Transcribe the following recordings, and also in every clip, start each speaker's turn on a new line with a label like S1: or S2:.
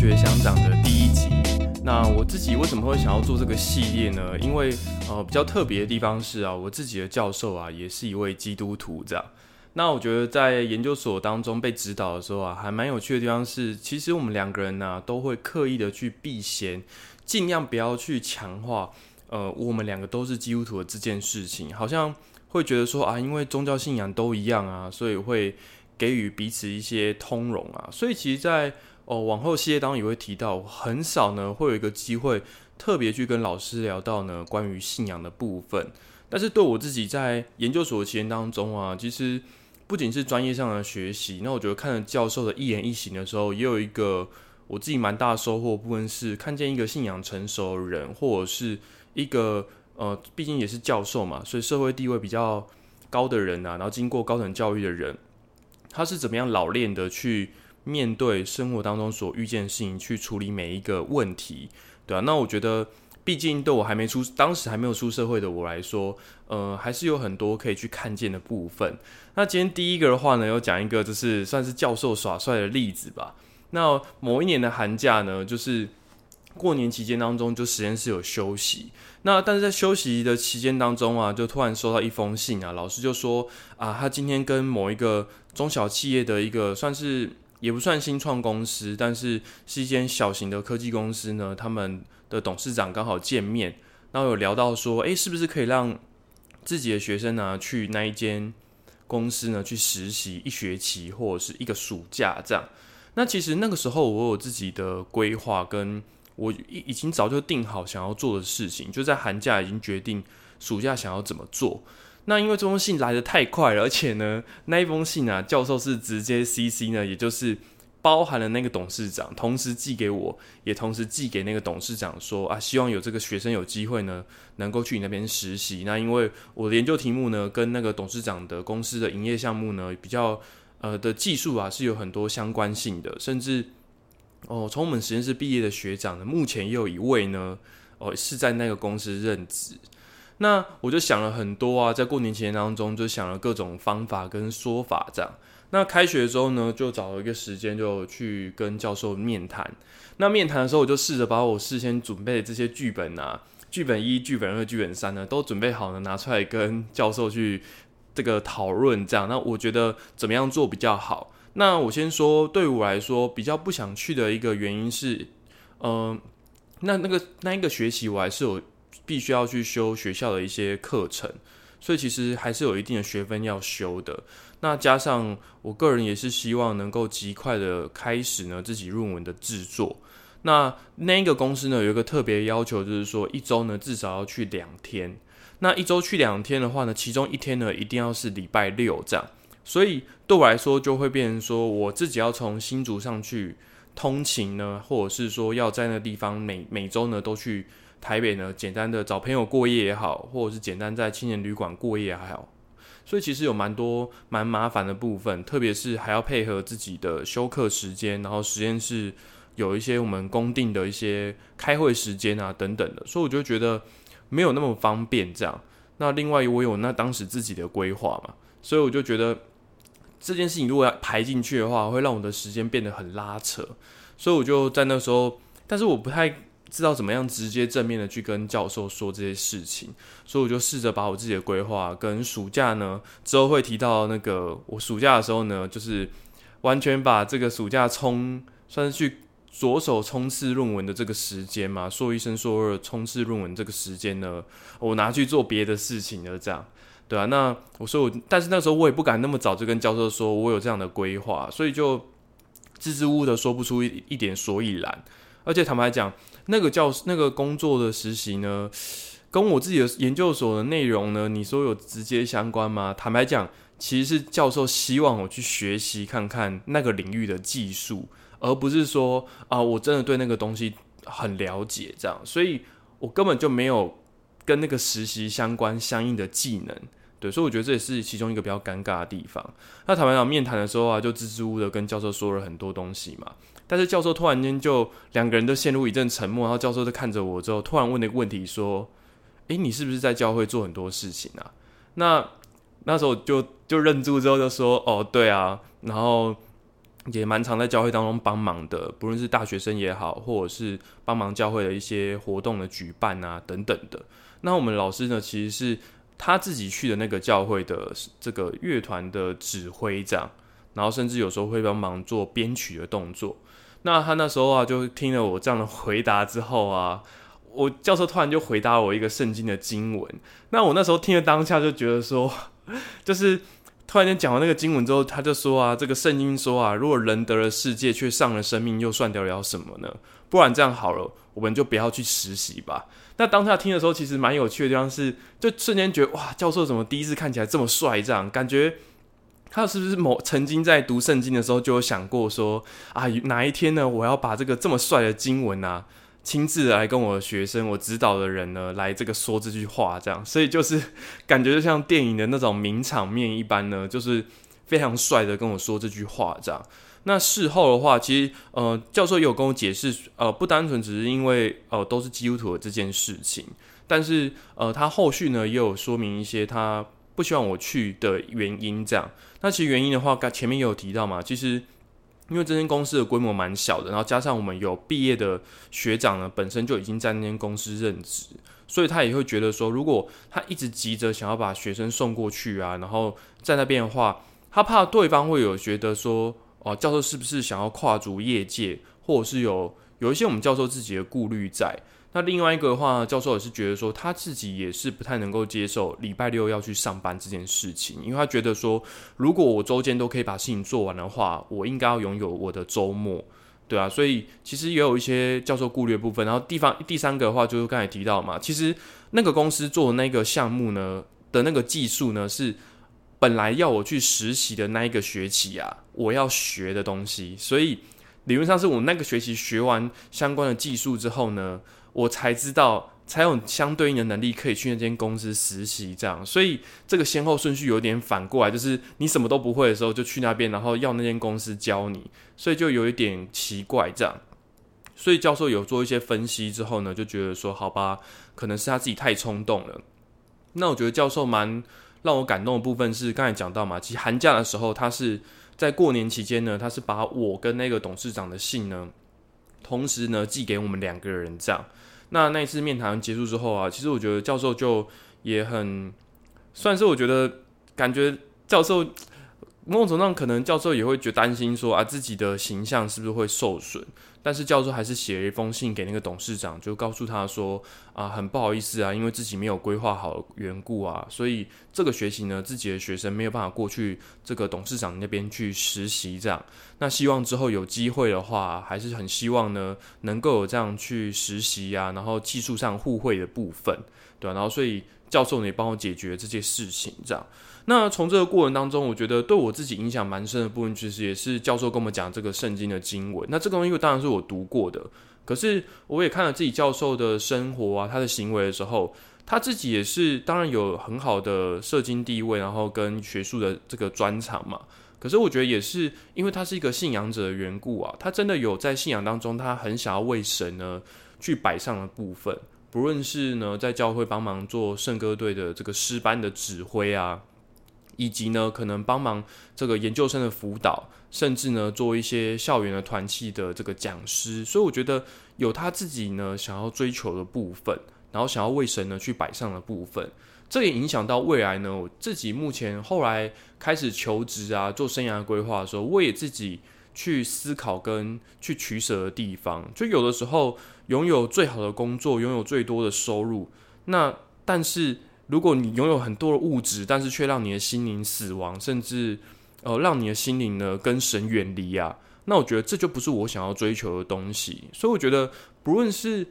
S1: 学相长的第一集。那我自己为什么会想要做这个系列呢？因为呃比较特别的地方是啊，我自己的教授啊也是一位基督徒这样。那我觉得在研究所当中被指导的时候啊，还蛮有趣的地方是，其实我们两个人呢都会刻意的去避嫌，尽量不要去强化呃我们两个都是基督徒的这件事情，好像会觉得说啊，因为宗教信仰都一样啊，所以会给予彼此一些通融啊。所以其实，在哦往后系列当中也会提到，很少呢会有一个机会特别去跟老师聊到呢关于信仰的部分。但是对我自己在研究所的期间当中啊，其实。不仅是专业上的学习，那我觉得看了教授的一言一行的时候，也有一个我自己蛮大收获。部分是看见一个信仰成熟的人，或者是一个呃，毕竟也是教授嘛，所以社会地位比较高的人啊，然后经过高等教育的人，他是怎么样老练的去面对生活当中所遇见的事情，去处理每一个问题，对啊，那我觉得。毕竟对我还没出，当时还没有出社会的我来说，呃，还是有很多可以去看见的部分。那今天第一个的话呢，要讲一个就是算是教授耍帅的例子吧。那某一年的寒假呢，就是过年期间当中，就实验室有休息。那但是在休息的期间当中啊，就突然收到一封信啊，老师就说啊，他今天跟某一个中小企业的一个算是也不算新创公司，但是是一间小型的科技公司呢，他们。的董事长刚好见面，然后有聊到说，诶，是不是可以让自己的学生呢去那一间公司呢去实习一学期或者是一个暑假这样？那其实那个时候我有自己的规划，跟我已已经早就定好想要做的事情，就在寒假已经决定暑假想要怎么做。那因为这封信来的太快了，而且呢，那一封信啊，教授是直接 CC 呢，也就是。包含了那个董事长，同时寄给我，也同时寄给那个董事长说啊，希望有这个学生有机会呢，能够去你那边实习。那因为我的研究题目呢，跟那个董事长的公司的营业项目呢，比较呃的技术啊，是有很多相关性的。甚至哦，从我们实验室毕业的学长呢，目前也有一位呢，哦是在那个公司任职。那我就想了很多啊，在过年前当中，就想了各种方法跟说法这样。那开学之后呢，就找了一个时间，就去跟教授面谈。那面谈的时候，我就试着把我事先准备的这些剧本啊，剧本一、剧本二、剧本三呢，都准备好了，拿出来跟教授去这个讨论。这样，那我觉得怎么样做比较好？那我先说，对我来说比较不想去的一个原因是，嗯，那那个那一个学期我还是有必须要去修学校的一些课程。所以其实还是有一定的学分要修的。那加上我个人也是希望能够极快的开始呢自己论文的制作。那那个公司呢有一个特别要求，就是说一周呢至少要去两天。那一周去两天的话呢，其中一天呢一定要是礼拜六这样。所以对我来说就会变成说我自己要从新竹上去通勤呢，或者是说要在那地方每每周呢都去。台北呢，简单的找朋友过夜也好，或者是简单在青年旅馆过夜还好，所以其实有蛮多蛮麻烦的部分，特别是还要配合自己的休课时间，然后实验室有一些我们公定的一些开会时间啊等等的，所以我就觉得没有那么方便这样。那另外我有那当时自己的规划嘛，所以我就觉得这件事情如果要排进去的话，会让我的时间变得很拉扯，所以我就在那时候，但是我不太。知道怎么样直接正面的去跟教授说这些事情，所以我就试着把我自己的规划跟暑假呢，之后会提到那个我暑假的时候呢，就是完全把这个暑假冲算是去着手冲刺论文的这个时间嘛，说一声说二冲刺论文这个时间呢，我拿去做别的事情了，这样对啊，那我说我，但是那时候我也不敢那么早就跟教授说我有这样的规划，所以就支支吾吾的说不出一点所以然。而且坦白讲，那个教那个工作的实习呢，跟我自己的研究所的内容呢，你说有直接相关吗？坦白讲，其实是教授希望我去学习看看那个领域的技术，而不是说啊，我真的对那个东西很了解这样，所以我根本就没有跟那个实习相关相应的技能。对，所以我觉得这也是其中一个比较尴尬的地方。那坦白讲，面谈的时候啊，就支支吾吾的跟教授说了很多东西嘛。但是教授突然间就两个人都陷入一阵沉默，然后教授就看着我之后，突然问了一个问题说：“诶，你是不是在教会做很多事情啊？”那那时候就就认住之后就说：“哦，对啊。”然后也蛮常在教会当中帮忙的，不论是大学生也好，或者是帮忙教会的一些活动的举办啊等等的。那我们老师呢，其实是他自己去的那个教会的这个乐团的指挥这样，然后甚至有时候会帮忙做编曲的动作。那他那时候啊，就听了我这样的回答之后啊，我教授突然就回答我一个圣经的经文。那我那时候听了当下就觉得说，就是突然间讲完那个经文之后，他就说啊，这个圣经说啊，如果人得了世界却丧了生命，又算得了什么呢？不然这样好了，我们就不要去实习吧。那当下听的时候，其实蛮有趣的地方是，就瞬间觉得哇，教授怎么第一次看起来这么帅？这样感觉。他是不是某曾经在读圣经的时候就有想过说啊，哪一天呢，我要把这个这么帅的经文啊，亲自来跟我的学生、我指导的人呢，来这个说这句话，这样，所以就是感觉就像电影的那种名场面一般呢，就是非常帅的跟我说这句话，这样。那事后的话，其实呃，教授也有跟我解释，呃，不单纯只是因为呃都是基督徒的这件事情，但是呃，他后续呢也有说明一些他。不希望我去的原因，这样。那其实原因的话，刚前面也有提到嘛。其实因为这间公司的规模蛮小的，然后加上我们有毕业的学长呢，本身就已经在那间公司任职，所以他也会觉得说，如果他一直急着想要把学生送过去啊，然后在那边的话，他怕对方会有觉得说，哦，教授是不是想要跨足业界，或者是有有一些我们教授自己的顾虑在。那另外一个的话，教授也是觉得说，他自己也是不太能够接受礼拜六要去上班这件事情，因为他觉得说，如果我周间都可以把事情做完的话，我应该要拥有我的周末，对啊，所以其实也有一些教授顾虑的部分。然后地方第三个的话，就是刚才提到嘛，其实那个公司做的那个项目呢的那个技术呢，是本来要我去实习的那一个学期啊，我要学的东西，所以理论上是我那个学期学完相关的技术之后呢。我才知道，才有相对应的能力可以去那间公司实习，这样，所以这个先后顺序有点反过来，就是你什么都不会的时候就去那边，然后要那间公司教你，所以就有一点奇怪这样。所以教授有做一些分析之后呢，就觉得说，好吧，可能是他自己太冲动了。那我觉得教授蛮让我感动的部分是，刚才讲到嘛，其实寒假的时候，他是在过年期间呢，他是把我跟那个董事长的信呢，同时呢寄给我们两个人这样。那那一次面谈结束之后啊，其实我觉得教授就也很，算是我觉得感觉教授某种程度上可能教授也会觉担心说啊自己的形象是不是会受损。但是教授还是写了一封信给那个董事长，就告诉他说：“啊，很不好意思啊，因为自己没有规划好缘故啊，所以这个学期呢，自己的学生没有办法过去这个董事长那边去实习。这样，那希望之后有机会的话，还是很希望呢，能够有这样去实习啊，然后技术上互惠的部分，对吧？然后，所以教授呢也帮我解决这些事情，这样。”那从这个过程当中，我觉得对我自己影响蛮深的部分，其实也是教授跟我们讲这个圣经的经文。那这个东西当然是我读过的，可是我也看了自己教授的生活啊，他的行为的时候，他自己也是当然有很好的社经地位，然后跟学术的这个专长嘛。可是我觉得也是因为他是一个信仰者的缘故啊，他真的有在信仰当中，他很想要为神呢去摆上的部分，不论是呢在教会帮忙做圣歌队的这个诗班的指挥啊。以及呢，可能帮忙这个研究生的辅导，甚至呢做一些校园的团契的这个讲师，所以我觉得有他自己呢想要追求的部分，然后想要为神呢去摆上的部分，这也影响到未来呢。我自己目前后来开始求职啊，做生涯规划的时候，我也自己去思考跟去取舍的地方，就有的时候拥有最好的工作，拥有最多的收入，那但是。如果你拥有很多的物质，但是却让你的心灵死亡，甚至呃让你的心灵呢跟神远离啊，那我觉得这就不是我想要追求的东西。所以我觉得，不论是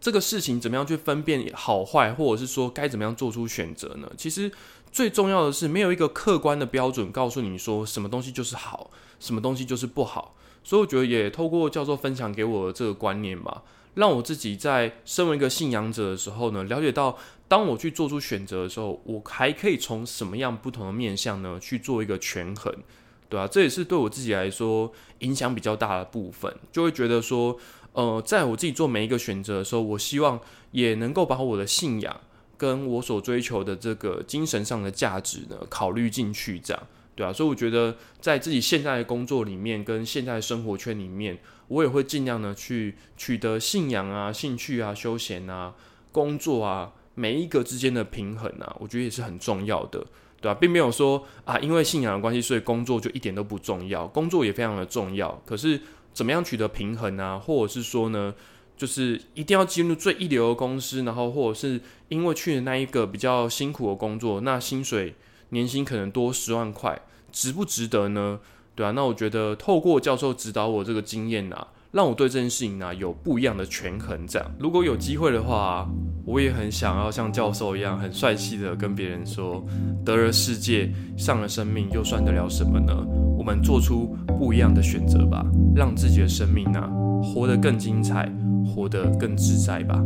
S1: 这个事情怎么样去分辨好坏，或者是说该怎么样做出选择呢？其实最重要的是，没有一个客观的标准告诉你说什么东西就是好，什么东西就是不好。所以我觉得也透过教授分享给我的这个观念吧。让我自己在身为一个信仰者的时候呢，了解到当我去做出选择的时候，我还可以从什么样不同的面向呢去做一个权衡，对啊，这也是对我自己来说影响比较大的部分，就会觉得说，呃，在我自己做每一个选择的时候，我希望也能够把我的信仰跟我所追求的这个精神上的价值呢考虑进去，这样。对啊，所以我觉得在自己现在的工作里面跟现在的生活圈里面，我也会尽量的去取得信仰啊、兴趣啊、休闲啊、工作啊每一个之间的平衡啊，我觉得也是很重要的，对吧？并没有说啊，因为信仰的关系，所以工作就一点都不重要，工作也非常的重要。可是怎么样取得平衡啊？或者是说呢，就是一定要进入最一流的公司，然后或者是因为去的那一个比较辛苦的工作，那薪水。年薪可能多十万块，值不值得呢？对啊，那我觉得透过教授指导我这个经验啊，让我对这件事情呢有不一样的权衡。这样，如果有机会的话，我也很想要像教授一样，很帅气的跟别人说：得了世界，上了生命，又算得了什么呢？我们做出不一样的选择吧，让自己的生命呢活得更精彩，活得更自在吧。